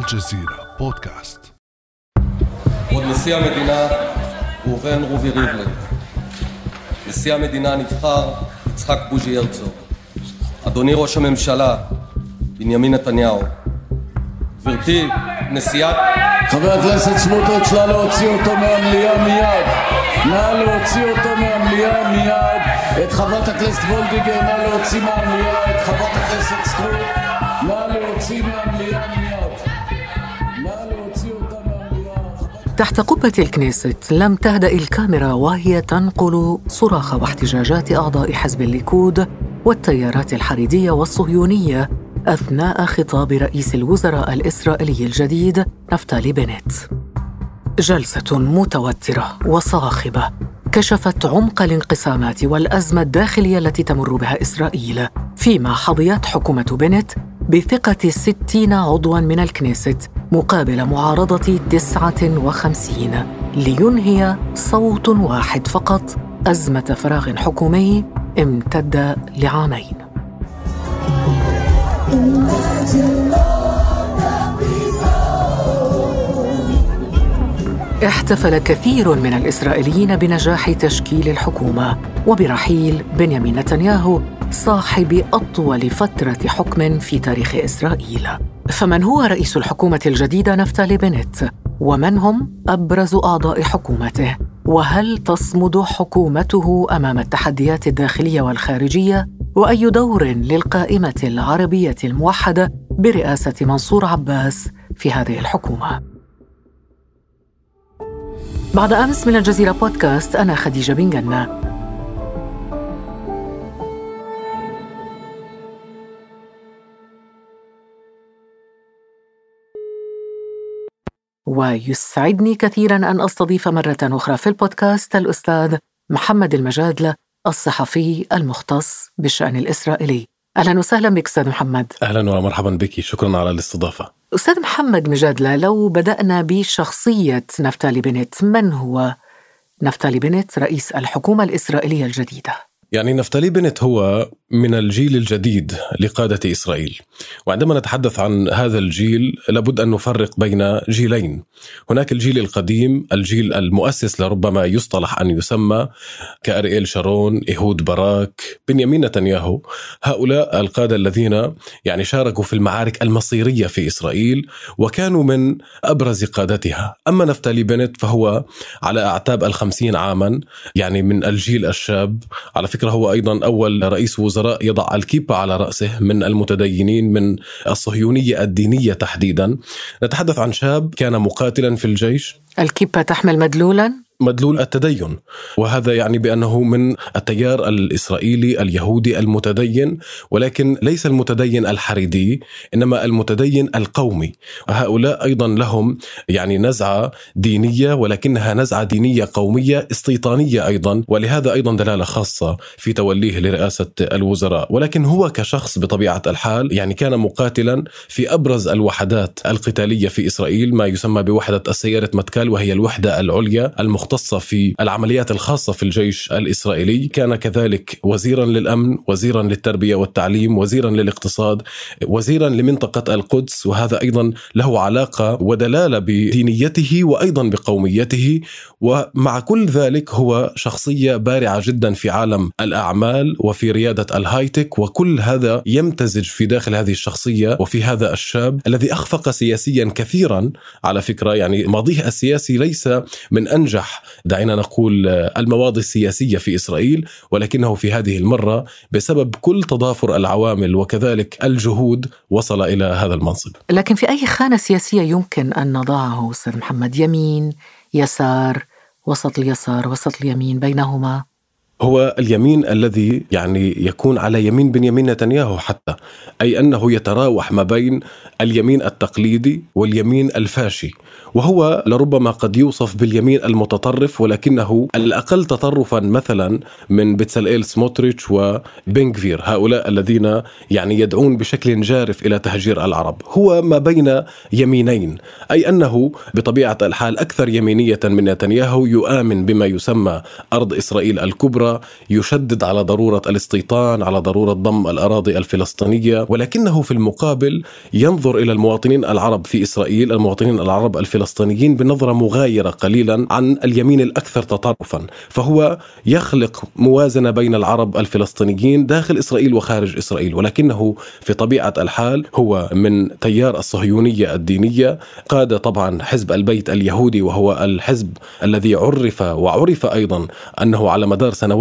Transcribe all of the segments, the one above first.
الجزيرة بودكاست כבוד נשיא המדינה ראובן רובי ריבלין, נשיא המדינה הנבחר יצחק בוז'י הרצוג, אדוני ראש הממשלה בנימין נתניהו, גברתי נשיאת... חבר הכנסת סמוטריץ', נא להוציא אותו מהמליאה מיד. נא להוציא אותו מהמליאה מיד. את חברת הכנסת וולדיגר, נא להוציא מהמליאה. את חברת הכנסת סטרוק, נא להוציא מהמליאה מיד. تحت قبة الكنيست لم تهدأ الكاميرا وهي تنقل صراخ واحتجاجات أعضاء حزب الليكود والتيارات الحريدية والصهيونية أثناء خطاب رئيس الوزراء الإسرائيلي الجديد نفتالي بنت. جلسة متوترة وصاخبة كشفت عمق الانقسامات والأزمة الداخلية التي تمر بها إسرائيل فيما حظيت حكومة بنت بثقة ستين عضوا من الكنيست مقابل معارضة تسعة وخمسين لينهي صوت واحد فقط أزمة فراغ حكومي امتد لعامين. احتفل كثير من الإسرائيليين بنجاح تشكيل الحكومة وبرحيل بنيامين نتنياهو صاحب أطول فترة حكم في تاريخ إسرائيل. فمن هو رئيس الحكومة الجديدة نفتالي بنت؟ ومن هم أبرز أعضاء حكومته؟ وهل تصمد حكومته أمام التحديات الداخلية والخارجية؟ وأي دور للقائمة العربية الموحدة برئاسة منصور عباس في هذه الحكومة؟ بعد أمس من الجزيرة بودكاست أنا خديجة بن جنة. ويسعدني كثيرا أن أستضيف مرة أخرى في البودكاست الأستاذ محمد المجادلة الصحفي المختص بالشأن الإسرائيلي. أهلا وسهلا بك أستاذ محمد. أهلا ومرحبا بك. شكرا على الاستضافة. أستاذ محمد مجادلة لو بدأنا بشخصية نفتالي بنت من هو؟ نفتالي بنت رئيس الحكومة الإسرائيلية الجديدة؟ يعني نفتالي بنت هو من الجيل الجديد لقادة إسرائيل. وعندما نتحدث عن هذا الجيل لابد أن نفرق بين جيلين. هناك الجيل القديم الجيل المؤسس لربما يصطلح أن يسمى كأرييل شارون إيهود باراك بنيامين نتنياهو. هؤلاء القادة الذين يعني شاركوا في المعارك المصيرية في إسرائيل وكانوا من أبرز قادتها. أما نفتالي بنت فهو على أعتاب الخمسين عاما يعني من الجيل الشاب. على فكرة هو أيضا أول رئيس وزراء يضع الكيبة على رأسه من المتدينين من الصهيونية الدينية تحديدا. نتحدث عن شاب كان مقاتلا في الجيش. الكيبة تحمل مدلولا. مدلول التدين وهذا يعني بأنه من التيار الإسرائيلي اليهودي المتدين ولكن ليس المتدين الحريدي إنما المتدين القومي. هؤلاء أيضا لهم يعني نزعة دينية ولكنها نزعة دينية قومية استيطانية أيضا ولهذا أيضا دلالة خاصة في توليه لرئاسة الوزراء. ولكن هو كشخص بطبيعة الحال يعني كان مقاتلا في أبرز الوحدات القتالية في إسرائيل ما يسمى بوحدة السيارة متكال وهي الوحدة العليا المختصة في العمليات الخاصة في الجيش الإسرائيلي، كان كذلك وزيرا للأمن، وزيرا للتربية والتعليم، وزيرا للاقتصاد، وزيرا لمنطقة القدس. وهذا أيضا له علاقة ودلالة بدينيته وأيضا بقوميته. ومع كل ذلك هو شخصية بارعة جدا في عالم الأعمال وفي ريادة الهايتك. وكل هذا يمتزج في داخل هذه الشخصية وفي هذا الشاب الذي أخفق سياسيا كثيرا على فكرة. يعني ماضيه السياسي ليس من دعينا نقول المواضي السياسية في إسرائيل ولكنه في هذه المرة بسبب كل تضافر العوامل وكذلك الجهود وصل إلى هذا المنصب. لكن في أي خانة سياسية يمكن أن نضعه أستاذ محمد يمين يسار وسط اليسار وسط اليمين بينهما هو اليمين الذي يعني يكون على يمين بنيامين نتنياهو حتى أي أنه يتراوح ما بين اليمين التقليدي واليمين الفاشي وهو لربما قد يوصف باليمين المتطرف ولكنه الأقل تطرفا مثلا من بتسلئيل سموتريتش وبنغفير هؤلاء الذين يعني يدعون بشكل جارف إلى تهجير العرب. هو ما بين يمينين أي أنه بطبيعة الحال أكثر يمينية من نتنياهو يؤمن بما يسمى أرض إسرائيل الكبرى يشدد على ضرورة الاستيطان على ضرورة ضم الأراضي الفلسطينية. ولكنه في المقابل ينظر إلى المواطنين العرب في إسرائيل المواطنين العرب الفلسطينيين بنظرة مغايرة قليلا عن اليمين الأكثر تطرفا. فهو يخلق موازنة بين العرب الفلسطينيين داخل إسرائيل وخارج إسرائيل. ولكنه في طبيعة الحال هو من تيار الصهيونية الدينية. قاد طبعا حزب البيت اليهودي وهو الحزب الذي عرف وعرف أيضا أنه على مدار سنوات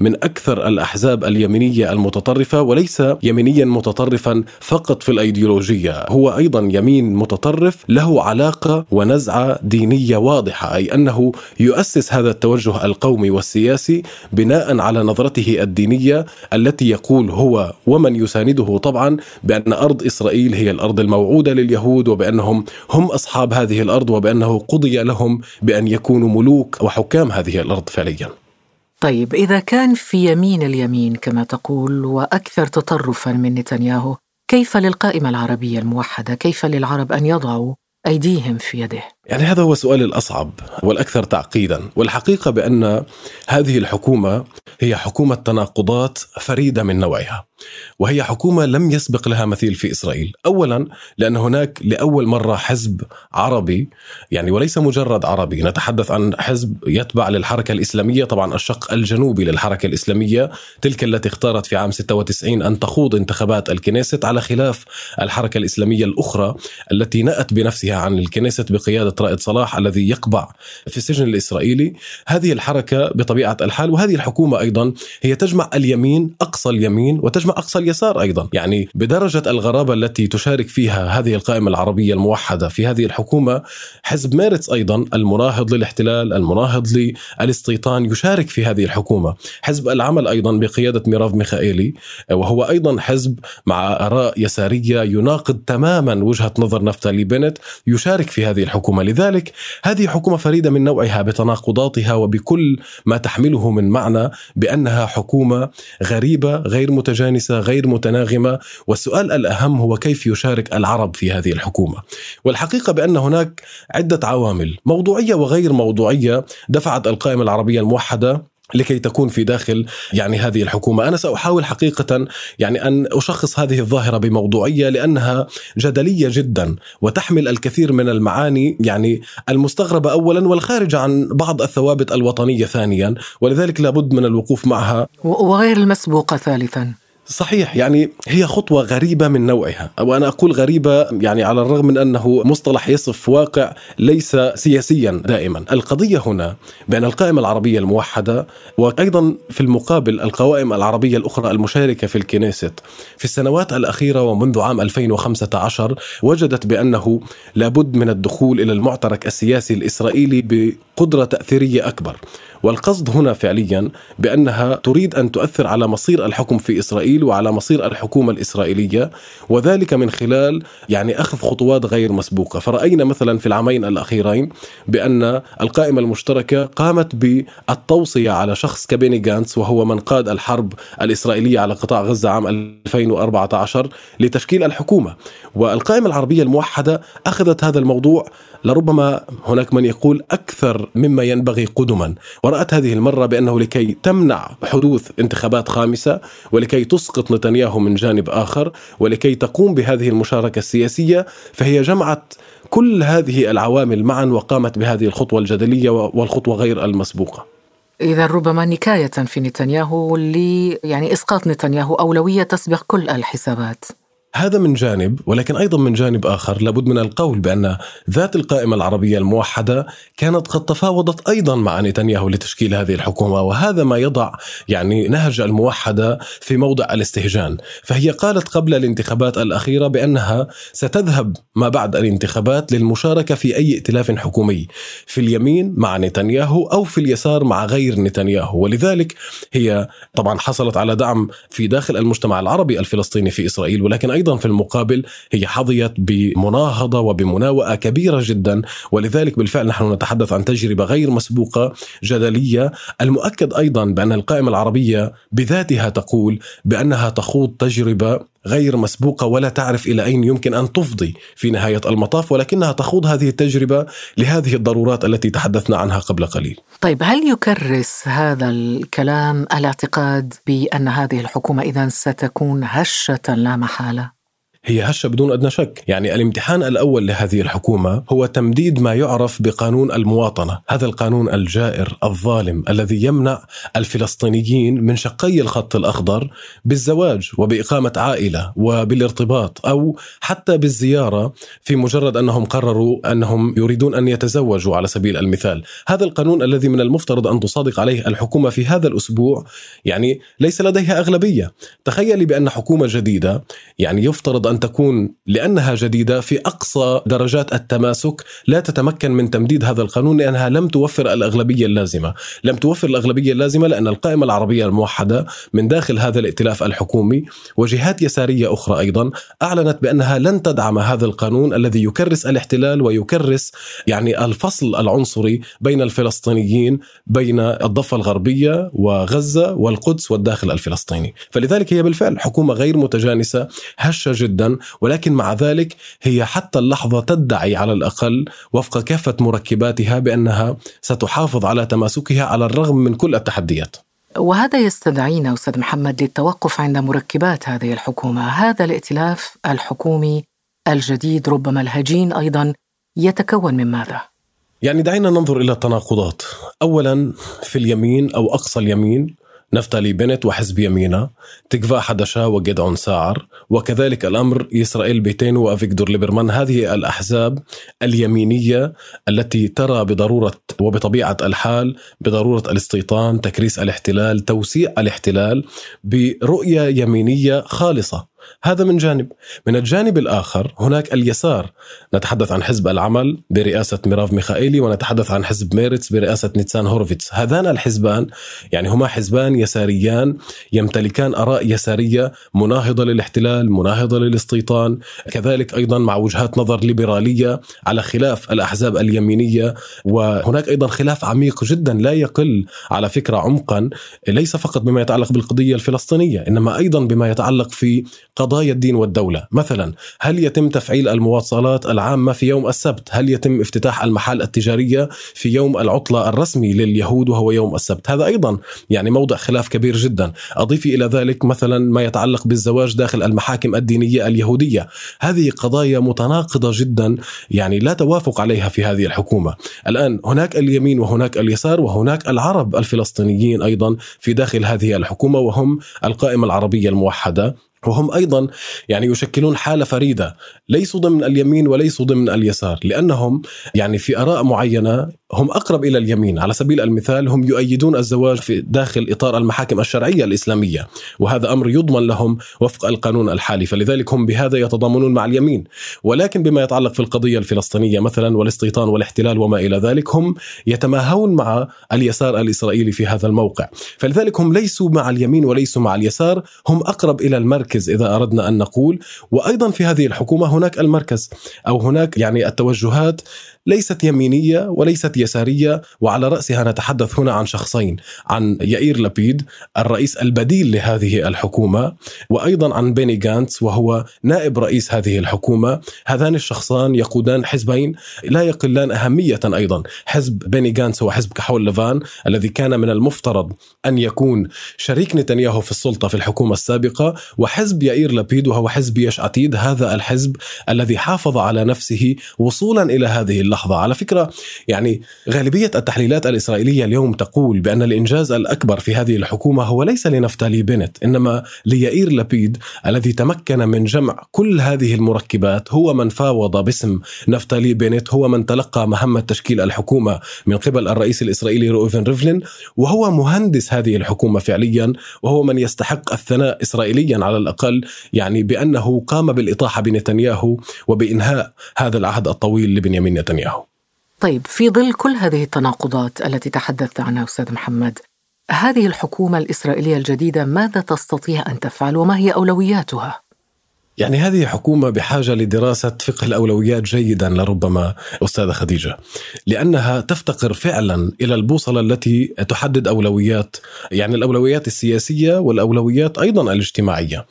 من أكثر الأحزاب اليمينية المتطرفة وليس يمينيا متطرفا فقط في الأيديولوجية هو أيضا يمين متطرف له علاقة ونزعة دينية واضحة أي أنه يؤسس هذا التوجه القومي والسياسي بناء على نظرته الدينية التي يقول هو ومن يسانده طبعا بأن أرض إسرائيل هي الأرض الموعودة لليهود وبأنهم هم أصحاب هذه الأرض وبأنه قضي لهم بأن يكونوا ملوك وحكام هذه الأرض فعليا. طيب إذا كان في يمين اليمين كما تقول وأكثر تطرفا من نتنياهو كيف للقائمة العربية الموحدة؟ كيف للعرب أن يضعوا أيديهم في يده؟ يعني هذا هو السؤال الأصعب والأكثر تعقيدا والحقيقة بأن هذه الحكومة هي حكومة تناقضات فريدة من نوعها وهي حكومة لم يسبق لها مثيل في إسرائيل. اولا لأن هناك لأول مرة حزب عربي يعني وليس مجرد عربي نتحدث عن حزب يتبع للحركة الإسلامية طبعا الشق الجنوبي للحركة الإسلامية تلك التي اختارت في عام 96 أن تخوض انتخابات الكنيست على خلاف الحركة الإسلامية الأخرى التي نأت بنفسها عن الكنيست بقياده رائد صلاح الذي يقبع في السجن الإسرائيلي. هذه الحركة بطبيعة الحال وهذه الحكومة أيضا هي تجمع اليمين أقصى اليمين وتجمع أقصى اليسار أيضا. يعني بدرجة الغرابة التي تشارك فيها هذه القائمة العربية الموحدة في هذه الحكومة حزب ميرتس أيضا المناهض للاحتلال المناهض للاستيطان يشارك في هذه الحكومة. حزب العمل أيضا بقيادة ميراف ميخائيلي وهو أيضا حزب مع آراء يسارية يناقض تماما وجهة نظر نفتالي بنت يشارك في هذه الحكومة. لذلك هذه حكومة فريدة من نوعها بتناقضاتها وبكل ما تحمله من معنى بأنها حكومة غريبة غير متجانسة غير متناغمة. والسؤال الأهم هو كيف يشارك العرب في هذه الحكومة. والحقيقة بأن هناك عدة عوامل موضوعية وغير موضوعية دفعت القائمة العربية الموحدة لكي تكون في داخل يعني هذه الحكومة. أنا سأحاول حقيقة يعني أن أشخص هذه الظاهرة بموضوعية لأنها جدلية جدا وتحمل الكثير من المعاني يعني المستغربة أولا والخارجة عن بعض الثوابت الوطنية ثانيا ولذلك لابد من الوقوف معها. وغير المسبوقة ثالثا. صحيح يعني هي خطوة غريبة من نوعها وأنا أقول غريبة يعني على الرغم من أنه مصطلح يصف واقع ليس سياسيا دائما. القضية هنا بأن القائمة العربية الموحدة وأيضا في المقابل القوائم العربية الأخرى المشاركة في الكنيست. في السنوات الأخيرة ومنذ عام 2015 وجدت بأنه لابد من الدخول إلى المعترك السياسي الإسرائيلي بقدرة تأثيرية أكبر. والقصد هنا فعليا بأنها تريد أن تؤثر على مصير الحكم في إسرائيل وعلى مصير الحكومة الإسرائيلية وذلك من خلال يعني أخذ خطوات غير مسبوقة، فرأينا مثلا في العامين الأخيرين بأن القائمة المشتركة قامت بالتوصية على شخص كبيني جانتس وهو من قاد الحرب الإسرائيلية على قطاع غزة عام 2014 لتشكيل الحكومة، والقائمة العربية الموحدة أخذت هذا الموضوع لربما هناك من يقول أكثر مما ينبغي قدما. ورأت هذه المرة بأنه لكي تمنع حدوث انتخابات خامسة ولكي تسقط نتنياهو من جانب آخر ولكي تقوم بهذه المشاركة السياسية فهي جمعت كل هذه العوامل معا وقامت بهذه الخطوة الجدلية والخطوة غير المسبوقة. إذا ربما نكاية في نتنياهو ل يعني إسقاط نتنياهو أولوية تسبق كل الحسابات. هذا من جانب ولكن أيضا من جانب آخر لابد من القول بأن ذات القائمة العربية الموحدة كانت قد تفاوضت أيضا مع نتنياهو لتشكيل هذه الحكومة وهذا ما يضع يعني نهج الموحدة في موضع الاستهجان، فهي قالت قبل الانتخابات الأخيرة بأنها ستذهب ما بعد الانتخابات للمشاركة في أي ائتلاف حكومي، في اليمين مع نتنياهو أو في اليسار مع غير نتنياهو، ولذلك هي طبعا حصلت على دعم في داخل المجتمع العربي الفلسطيني في إسرائيل ولكن أيضا أيضا في المقابل هي حظيت بمناهضة وبمناوئة كبيرة جدا ولذلك بالفعل نحن نتحدث عن تجربة غير مسبوقة جدلية. المؤكد أيضا بأن القائمة العربية بذاتها تقول بأنها تخوض تجربة غير مسبوقة ولا تعرف إلى أين يمكن أن تفضي في نهاية المطاف ولكنها تخوض هذه التجربة لهذه الضرورات التي تحدثنا عنها قبل قليل طيب هل يكرس هذا الكلام الاعتقاد بأن هذه الحكومة إذا ستكون هشة لا محالة؟ هي هشة بدون أدنى شك. يعني الامتحان الأول لهذه الحكومة هو تمديد ما يعرف بقانون المواطنة. هذا القانون الجائر الظالم الذي يمنع الفلسطينيين من شقي الخط الأخضر بالزواج وبإقامة عائلة وبالارتباط أو حتى بالزيارة في مجرد أنهم قرروا أنهم يريدون أن يتزوجوا على سبيل المثال. هذا القانون الذي من المفترض أن تصادق عليه الحكومة في هذا الأسبوع يعني ليس لديها أغلبية. تخيلي بأن حكومة جديدة يعني يفترض أن تكون لأنها جديدة في أقصى درجات التماسك لا تتمكن من تمديد هذا القانون لأنها لم توفر الأغلبية اللازمة. لم توفر الأغلبية اللازمة لأن القائمة العربية الموحدة من داخل هذا الائتلاف الحكومي وجهات يسارية أخرى أيضا أعلنت بأنها لن تدعم هذا القانون الذي يكرس الاحتلال ويكرس يعني الفصل العنصري بين الفلسطينيين بين الضفة الغربية وغزة والقدس والداخل الفلسطيني. فلذلك هي بالفعل حكومة غير متجانسة هشة جدا جدا ولكن مع ذلك هي حتى اللحظة تدعي على الأقل وفق كافة مركباتها بأنها ستحافظ على تماسكها على الرغم من كل التحديات. وهذا يستدعينا أستاذ محمد للتوقف عند مركبات هذه الحكومة. هذا الائتلاف الحكومي الجديد ربما الهجين أيضا يتكون من ماذا؟ يعني دعينا ننظر إلى التناقضات. أولا في اليمين أو أقصى اليمين نفتالي بنت وحزب يمينة تكفا حدشا وجدعون ساعر وكذلك الأمر إسرائيل بيتين وأفيكدور ليبرمان. هذه الأحزاب اليمينية التي ترى بضرورة وبطبيعة الحال بضرورة الاستيطان تكريس الاحتلال توسيع الاحتلال برؤية يمينية خالصة. هذا من جانب. من الجانب الآخر هناك اليسار. نتحدث عن حزب العمل برئاسة ميراف ميخائيلي ونتحدث عن حزب ميرتس برئاسة نيتسان هوروفيتس. هذان الحزبان يعني هما حزبان يساريان يمتلكان آراء يسارية مناهضة للاحتلال مناهضة للاستيطان كذلك أيضا مع وجهات نظر ليبرالية على خلاف الأحزاب اليمينية. وهناك أيضا خلاف عميق جدا لا يقل على فكرة عمقا ليس فقط بما يتعلق بالقضية الفلسطينية إنما أيضا بما يتعلق في قضايا الدين والدولة. مثلا هل يتم تفعيل المواصلات العامة في يوم السبت؟ هل يتم افتتاح المحال التجارية في يوم العطلة الرسمي لليهود وهو يوم السبت؟ هذا أيضا يعني موضع خلاف كبير جدا. أضيفي إلى ذلك مثلا ما يتعلق بالزواج داخل المحاكم الدينية اليهودية. هذه قضايا متناقضة جدا يعني لا توافق عليها في هذه الحكومة. الآن هناك اليمين وهناك اليسار وهناك العرب الفلسطينيين أيضا في داخل هذه الحكومة وهم القائمة العربية الموحدة. وهم أيضا يعني يشكلون حالة فريدة ليسوا ضمن اليمين وليسوا ضمن اليسار لأنهم يعني في آراء معينة هم أقرب إلى اليمين. على سبيل المثال هم يؤيدون الزواج في داخل إطار المحاكم الشرعية الإسلامية وهذا أمر يضمن لهم وفق القانون الحالي فلذلك هم بهذا يتضامنون مع اليمين. ولكن بما يتعلق في القضية الفلسطينية مثلا والاستيطان والاحتلال وما إلى ذلك هم يتماهون مع اليسار الإسرائيلي في هذا الموقع. فلذلك هم ليسوا مع اليمين وليسوا مع اليسار هم أقرب إلى المركز إذا أردنا أن نقول. وأيضا في هذه الحكومة هناك المركز أو هناك يعني التوجهات ليست يمينية وليست يسارية وعلى رأسها نتحدث هنا عن شخصين عن يائير لبيد الرئيس البديل لهذه الحكومة وأيضا عن بيني جانتس وهو نائب رئيس هذه الحكومة. هذان الشخصان يقودان حزبين لا يقلان أهمية أيضا حزب بيني جانتس هو حزب كحول لفان الذي كان من المفترض أن يكون شريك نتنياهو في السلطة في الحكومة السابقة وحزب يائير لبيد وهو حزب يش عتيد هذا الحزب الذي حافظ على نفسه وصولا إلى هذه اللحظه على فكرة يعني غالبية التحليلات الإسرائيلية اليوم تقول بأن الإنجاز الأكبر في هذه الحكومة هو ليس لنفتالي بنت إنما ليائير لبيد الذي تمكن من جمع كل هذه المركبات. هو من فاوض باسم نفتالي بينيت هو من تلقى مهمة تشكيل الحكومة من قبل الرئيس الإسرائيلي رويفن ريفلين وهو مهندس هذه الحكومة فعليا وهو من يستحق الثناء اسرائيليا على الأقل يعني بأنه قام بالإطاحة بنتنياهو وبإنهاء هذا العهد الطويل لبنيامين نتنياهو. طيب في ظل كل هذه التناقضات التي تحدثت عنها أستاذ محمد هذه الحكومة الإسرائيلية الجديدة ماذا تستطيع أن تفعل وما هي أولوياتها؟ يعني هذه حكومة بحاجة لدراسة فقه الأولويات جيدا لربما أستاذة خديجة لأنها تفتقر فعلا إلى البوصلة التي تحدد أولويات يعني الأولويات السياسية والأولويات أيضا الاجتماعية.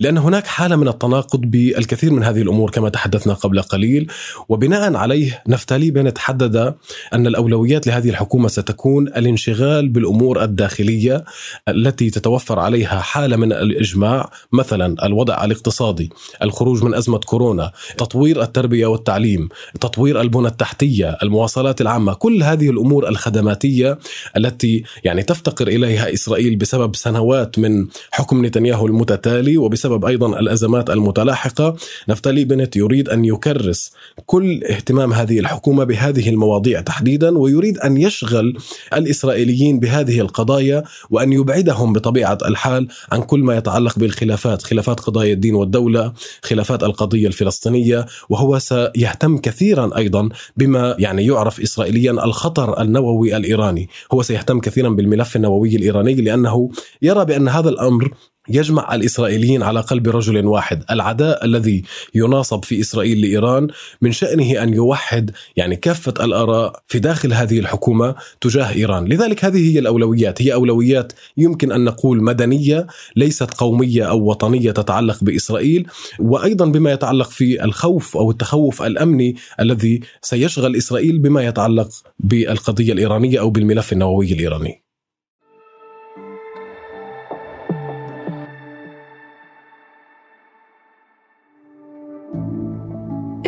لأن هناك حالة من التناقض بالكثير من هذه الأمور كما تحدثنا قبل قليل وبناء عليه نفتالي بنت حدد أن الأولويات لهذه الحكومة ستكون الانشغال بالأمور الداخلية التي تتوفر عليها حالة من الإجماع مثلا الوضع الاقتصادي الخروج من أزمة كورونا تطوير التربية والتعليم تطوير البنى التحتية المواصلات العامة كل هذه الأمور الخدماتية التي يعني تفتقر إليها إسرائيل بسبب سنوات من حكم نتنياهو المتتالي وبسبب أيضا الأزمات المتلاحقة. نفتالي بنت يريد أن يكرس كل اهتمام هذه الحكومة بهذه المواضيع تحديدا ويريد أن يشغل الإسرائيليين بهذه القضايا وأن يبعدهم بطبيعة الحال عن كل ما يتعلق بالخلافات خلافات قضايا الدين والدولة خلافات القضية الفلسطينية. وهو سيهتم كثيرا أيضا بما يعني يعرف إسرائيليا الخطر النووي الإيراني. هو سيهتم كثيرا بالملف النووي الإيراني لأنه يرى بأن هذا الأمر يجمع الإسرائيليين على قلب رجل واحد، العداء الذي يناصب في إسرائيل لإيران من شأنه أن يوحد يعني كافة الآراء في داخل هذه الحكومة تجاه إيران، لذلك هذه هي الأولويات، هي أولويات يمكن أن نقول مدنية ليست قومية أو وطنية تتعلق بإسرائيل، وأيضا بما يتعلق في الخوف أو التخوف الأمني الذي سيشغل إسرائيل بما يتعلق بالقضية الإيرانية أو بالملف النووي الإيراني.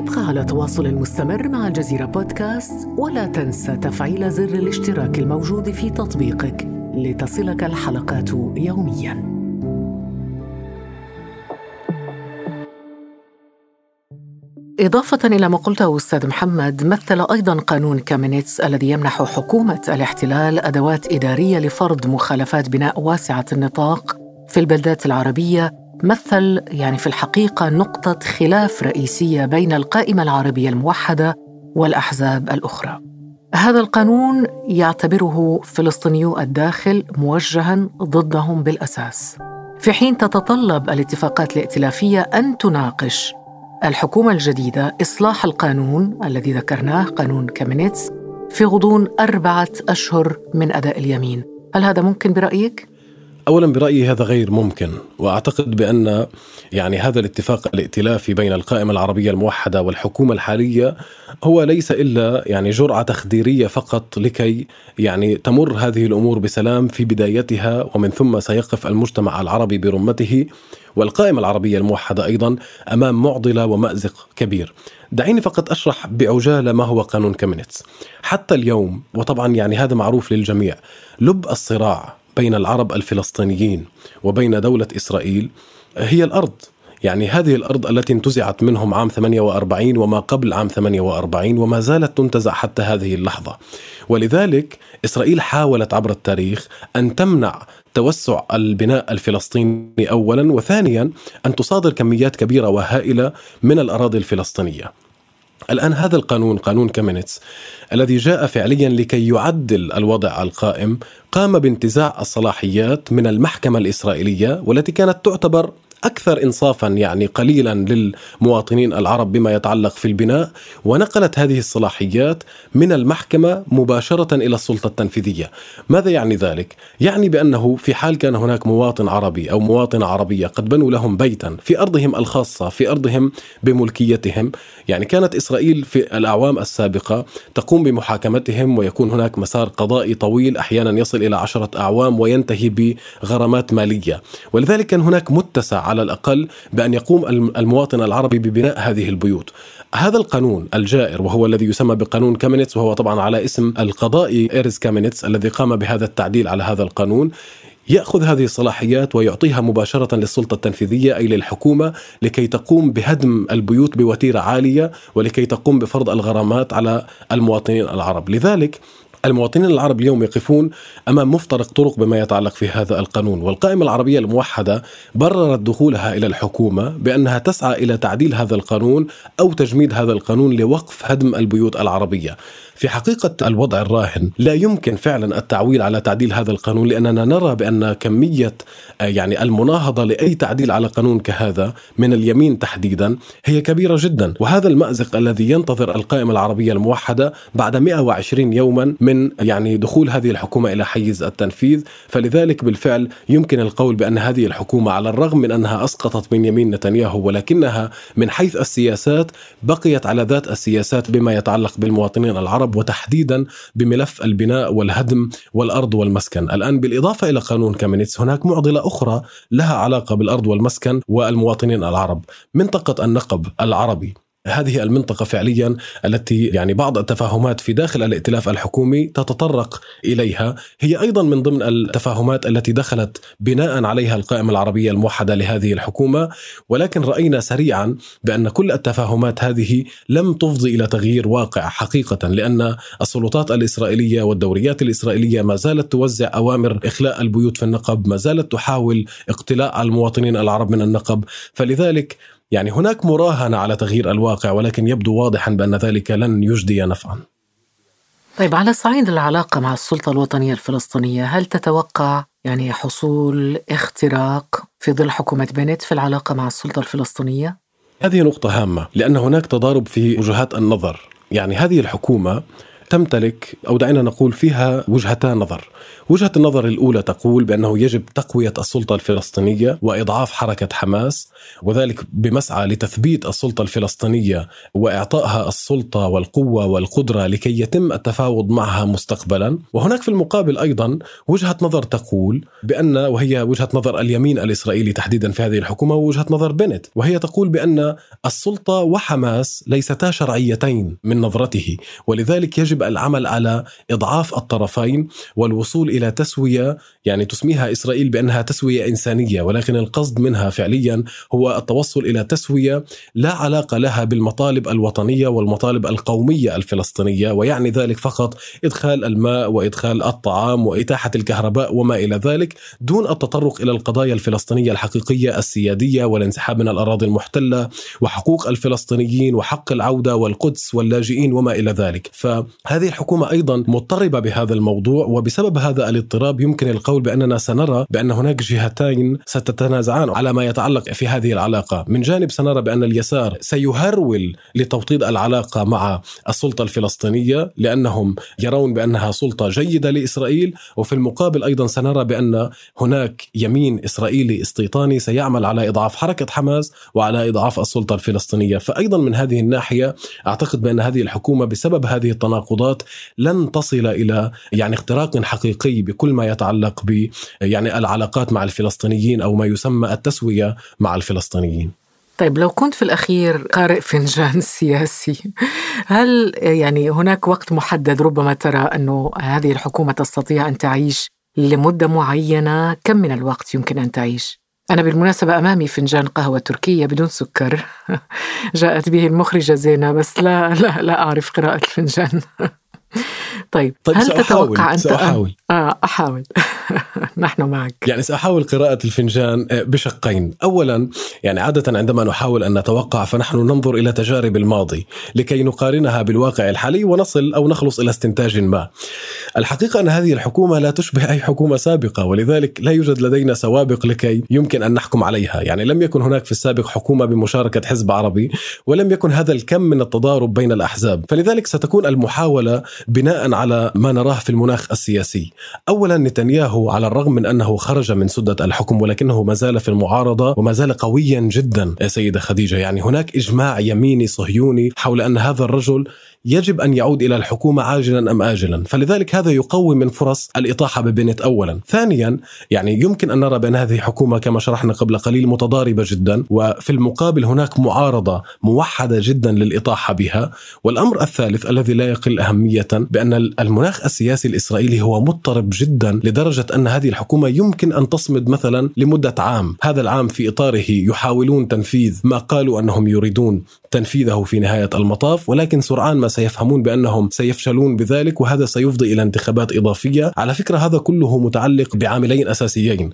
ابقى على تواصل مستمر مع الجزيرة بودكاست ولا تنسى تفعيل زر الاشتراك الموجود في تطبيقك لتصلك الحلقات يومياً. إضافة إلى ما قلته أستاذ محمد مثل أيضا قانون كامينيتس الذي يمنح حكومة الاحتلال أدوات إدارية لفرض مخالفات بناء واسعة النطاق في البلدات العربية مثل يعني في الحقيقة نقطة خلاف رئيسية بين القائمة العربية الموحدة والأحزاب الأخرى. هذا القانون يعتبره فلسطينيو الداخل موجها ضدهم بالأساس. في حين تتطلب الاتفاقات الائتلافية أن تناقش الحكومة الجديدة إصلاح القانون الذي ذكرناه قانون كامينيتس في غضون أربعة أشهر من أداء اليمين. هل هذا ممكن برأيك؟ اولا برأيي هذا غير ممكن وأعتقد بأن يعني هذا الاتفاق الائتلافي بين القائمة العربية الموحدة والحكومة الحالية هو ليس إلا يعني جرعه تخديرية فقط لكي يعني تمر هذه الأمور بسلام في بدايتها ومن ثم سيقف المجتمع العربي برمته والقائمة العربية الموحدة أيضا أمام معضلة ومأزق كبير. دعيني فقط أشرح بعجاله ما هو قانون كامينيتس. حتى اليوم وطبعا يعني هذا معروف للجميع لب الصراع بين العرب الفلسطينيين وبين دولة إسرائيل هي الأرض يعني هذه الأرض التي انتزعت منهم عام 48 وما قبل عام 48 وما زالت تنتزع حتى هذه اللحظة ولذلك إسرائيل حاولت عبر التاريخ أن تمنع توسع البناء الفلسطيني اولا وثانيا أن تصادر كميات كبيرة وهائلة من الأراضي الفلسطينية. الآن هذا القانون قانون كامينيتس الذي جاء فعليا لكي يعدل الوضع القائم قام بانتزاع الصلاحيات من المحكمة الإسرائيلية والتي كانت تعتبر أكثر انصافا يعني قليلا للمواطنين العرب بما يتعلق في البناء ونقلت هذه الصلاحيات من المحكمة مباشرة إلى السلطة التنفيذية. ماذا يعني ذلك؟ يعني بأنه في حال كان هناك مواطن عربي أو مواطنة عربية قد بنوا لهم بيتا في أرضهم الخاصة في أرضهم بملكيتهم، يعني كانت إسرائيل في الأعوام السابقة تقوم بمحاكمتهم ويكون هناك مسار قضائي طويل أحيانا يصل إلى عشرة أعوام وينتهي بغرامات مالية، ولذلك كان هناك متسع على الأقل بأن يقوم المواطن العربي ببناء هذه البيوت. هذا القانون الجائر وهو الذي يسمى بقانون كامينيتس وهو طبعا على اسم القضائي ايرز كامينيتس الذي قام بهذا التعديل على هذا القانون يأخذ هذه الصلاحيات ويعطيها مباشرة للسلطة التنفيذية أي للحكومة لكي تقوم بهدم البيوت بوتيرة عالية ولكي تقوم بفرض الغرامات على المواطنين العرب، لذلك المواطنين العرب اليوم يقفون أمام مفترق طرق بما يتعلق في هذا القانون، والقائمة العربية الموحدة بررت دخولها إلى الحكومة بأنها تسعى إلى تعديل هذا القانون أو تجميد هذا القانون لوقف هدم البيوت العربية. في حقيقة الوضع الراهن لا يمكن فعلا التعويل على تعديل هذا القانون لأننا نرى بأن كمية آه، يعني المناهضة لأي تعديل على قانون كهذا من اليمين تحديدا هي كبيرة جدا وهذا المأزق الذي ينتظر القائمة العربية الموحدة بعد 120 يوما من من يعني دخول هذه الحكومة إلى حيز التنفيذ. فلذلك بالفعل يمكن القول بأن هذه الحكومة على الرغم من أنها أسقطت بنيامين نتنياهو ولكنها من حيث السياسات بقيت على ذات السياسات بما يتعلق بالمواطنين العرب وتحديدا بملف البناء والهدم والأرض والمسكن. الآن بالإضافة إلى قانون كامينيتس هناك معضلة أخرى لها علاقة بالأرض والمسكن والمواطنين العرب. منطقة النقب العربي. هذه المنطقة فعليا التي يعني بعض التفاهمات في داخل الائتلاف الحكومي تتطرق إليها. هي أيضا من ضمن التفاهمات التي دخلت بناء عليها القائمة العربية الموحدة لهذه الحكومة. ولكن رأينا سريعا بأن كل التفاهمات هذه لم تفضي إلى تغيير واقع حقيقة لأن السلطات الإسرائيلية والدوريات الإسرائيلية ما زالت توزع أوامر إخلاء البيوت في النقب ما زالت تحاول اقتلاع المواطنين العرب من النقب. فلذلك يعني هناك مراهنة على تغيير الواقع ولكن يبدو واضحا بأن ذلك لن يجدي نفعا. طيب على صعيد العلاقة مع السلطة الوطنية الفلسطينية هل تتوقع يعني حصول اختراق في ظل حكومة بنت في العلاقة مع السلطة الفلسطينية؟ هذه نقطة هامة لأن هناك تضارب في وجهات النظر يعني هذه الحكومة تمتلك أو دعينا نقول فيها وجهتا نظر. وجهة النظر الأولى تقول بأنه يجب تقوية السلطة الفلسطينية وإضعاف حركة حماس وذلك بمسعى لتثبيت السلطة الفلسطينية وإعطائها السلطة والقوة والقدرة لكي يتم التفاوض معها مستقبلا، وهناك في المقابل أيضا وجهة نظر تقول بأن وهي وجهة نظر اليمين الإسرائيلي تحديدا في هذه الحكومة ووجهه نظر بنت، وهي تقول بأن السلطة وحماس ليستا شرعيتين من نظرته، ولذلك يجب العمل على إضعاف الطرفين والوصول إلى تسوية يعني تسميها إسرائيل بأنها تسوية إنسانية ولكن القصد منها فعليا هو التوصل إلى تسوية لا علاقة لها بالمطالب الوطنية والمطالب القومية الفلسطينية ويعني ذلك فقط إدخال الماء وإدخال الطعام وإتاحة الكهرباء وما إلى ذلك دون التطرق إلى القضايا الفلسطينية الحقيقية السيادية والانسحاب من الأراضي المحتلة وحقوق الفلسطينيين وحق العودة والقدس واللاجئين وما إلى ذلك. ف هذه الحكومة أيضا مضطربة بهذا الموضوع وبسبب هذا الاضطراب يمكن القول بأننا سنرى بأن هناك جهتين ستتنازعان على ما يتعلق في هذه العلاقة. من جانب سنرى بأن اليسار سيهرول لتوطيد العلاقة مع السلطة الفلسطينية لأنهم يرون بأنها سلطة جيدة لإسرائيل وفي المقابل أيضا سنرى بأن هناك يمين إسرائيلي استيطاني سيعمل على إضعاف حركة حماس وعلى إضعاف السلطة الفلسطينية. فأيضا من هذه الناحية أعتقد بأن هذه الحكومة بسبب هذه التناقضات التناقضات لن تصل إلى يعني اختراق حقيقي بكل ما يتعلق ب يعني العلاقات مع الفلسطينيين أو ما يسمى التسوية مع الفلسطينيين. طيب لو كنت في الأخير قارئ فنجان سياسي هل يعني هناك وقت محدد ربما ترى أنه هذه الحكومة تستطيع أن تعيش لمدة معينة كم من الوقت يمكن أن تعيش؟ أنا بالمناسبة أمامي فنجان قهوة تركية بدون سكر. جاءت به المخرجة زينة بس لا لا لا أعرف قراءة الفنجان. طيب, طيب هل سأحاول تتوقع أنت سأحاول. آه أحاول. نحن معك. يعني سأحاول قراءة الفنجان آه، بشقين. أولا يعني عادة عندما نحاول أن نتوقع فنحن ننظر إلى تجارب الماضي لكي نقارنها بالواقع الحالي ونصل أو نخلص إلى استنتاج ما. الحقيقة أن هذه الحكومة لا تشبه أي حكومة سابقة ولذلك لا يوجد لدينا سوابق لكي يمكن أن نحكم عليها. يعني لم يكن هناك في السابق حكومة بمشاركة حزب عربي ولم يكن هذا الكم من التضارب بين الأحزاب. فلذلك ستكون المحاولة بناء على ما نراه في المناخ السياسي. اولا نتنياهو على الرغم من أنه خرج من سدة الحكم ولكنه ما زال في المعارضة وما زال قويا جدا. يا سيدة خديجة يعني هناك إجماع يميني صهيوني حول أن هذا الرجل يجب أن يعود إلى الحكومة عاجلا أم اجلا، فلذلك هذا يقوي من فرص الإطاحة ببنت اولا، ثانيا يعني يمكن أن نرى بأن هذه حكومة كما شرحنا قبل قليل متضاربة جدا، وفي المقابل هناك معارضة موحدة جدا للإطاحة بها، والأمر الثالث الذي لا يقل أهمية بأن المناخ السياسي الإسرائيلي هو مضطرب جدا لدرجة أن هذه الحكومة يمكن أن تصمد مثلا لمدة عام، هذا العام في إطاره يحاولون تنفيذ ما قالوا أنهم يريدون تنفيذه في نهاية المطاف، ولكن سرعان ما سيفهمون بأنهم سيفشلون بذلك وهذا سيفضي إلى انتخابات إضافية، على فكرة هذا كله متعلق بعاملين أساسيين.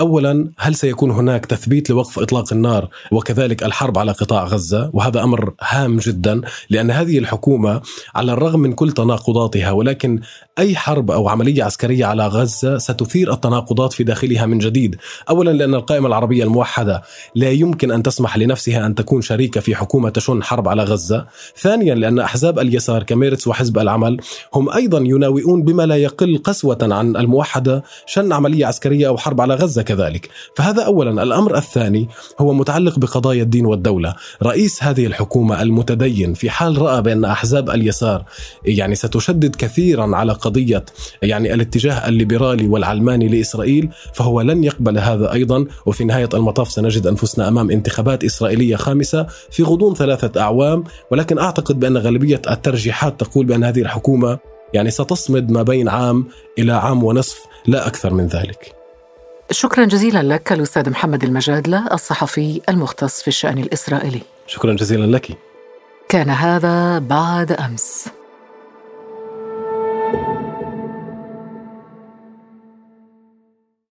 اولا هل سيكون هناك تثبيت لوقف إطلاق النار وكذلك الحرب على قطاع غزة؟ وهذا أمر هام جدا لأن هذه الحكومة على الرغم من كل تناقضاتها ولكن أي حرب أو عملية عسكرية على غزة ستثير التناقضات في داخلها من جديد. اولا لأن القائمة العربية الموحدة لا يمكن أن تسمح لنفسها أن تكون شريكة في حكومة تشن حرب على غزة. ثانيا لأن أحزاب اليسار كميرتس وحزب العمل هم أيضا يناوئون بما لا يقل قسوة عن الموحدة شن عملية عسكرية أو حرب على غزة. كذلك. فهذا اولا. الأمر الثاني هو متعلق بقضايا الدين والدولة. رئيس هذه الحكومة المتدين في حال رأى بأن أحزاب اليسار يعني ستشدد كثيرا على قضية يعني الاتجاه الليبرالي والعلماني لإسرائيل فهو لن يقبل هذا أيضا. وفي نهاية المطاف سنجد أنفسنا أمام انتخابات إسرائيلية خامسة في غضون ثلاثة أعوام. ولكن أعتقد بأن غالبية الترجيحات تقول بأن هذه الحكومة يعني ستصمد ما بين عام إلى عام ونصف لا أكثر من ذلك. شكرا جزيلا لك الأستاذ محمد المجادله الصحفي المختص في الشأن الإسرائيلي. شكرا جزيلا لك. كان هذا بعد أمس.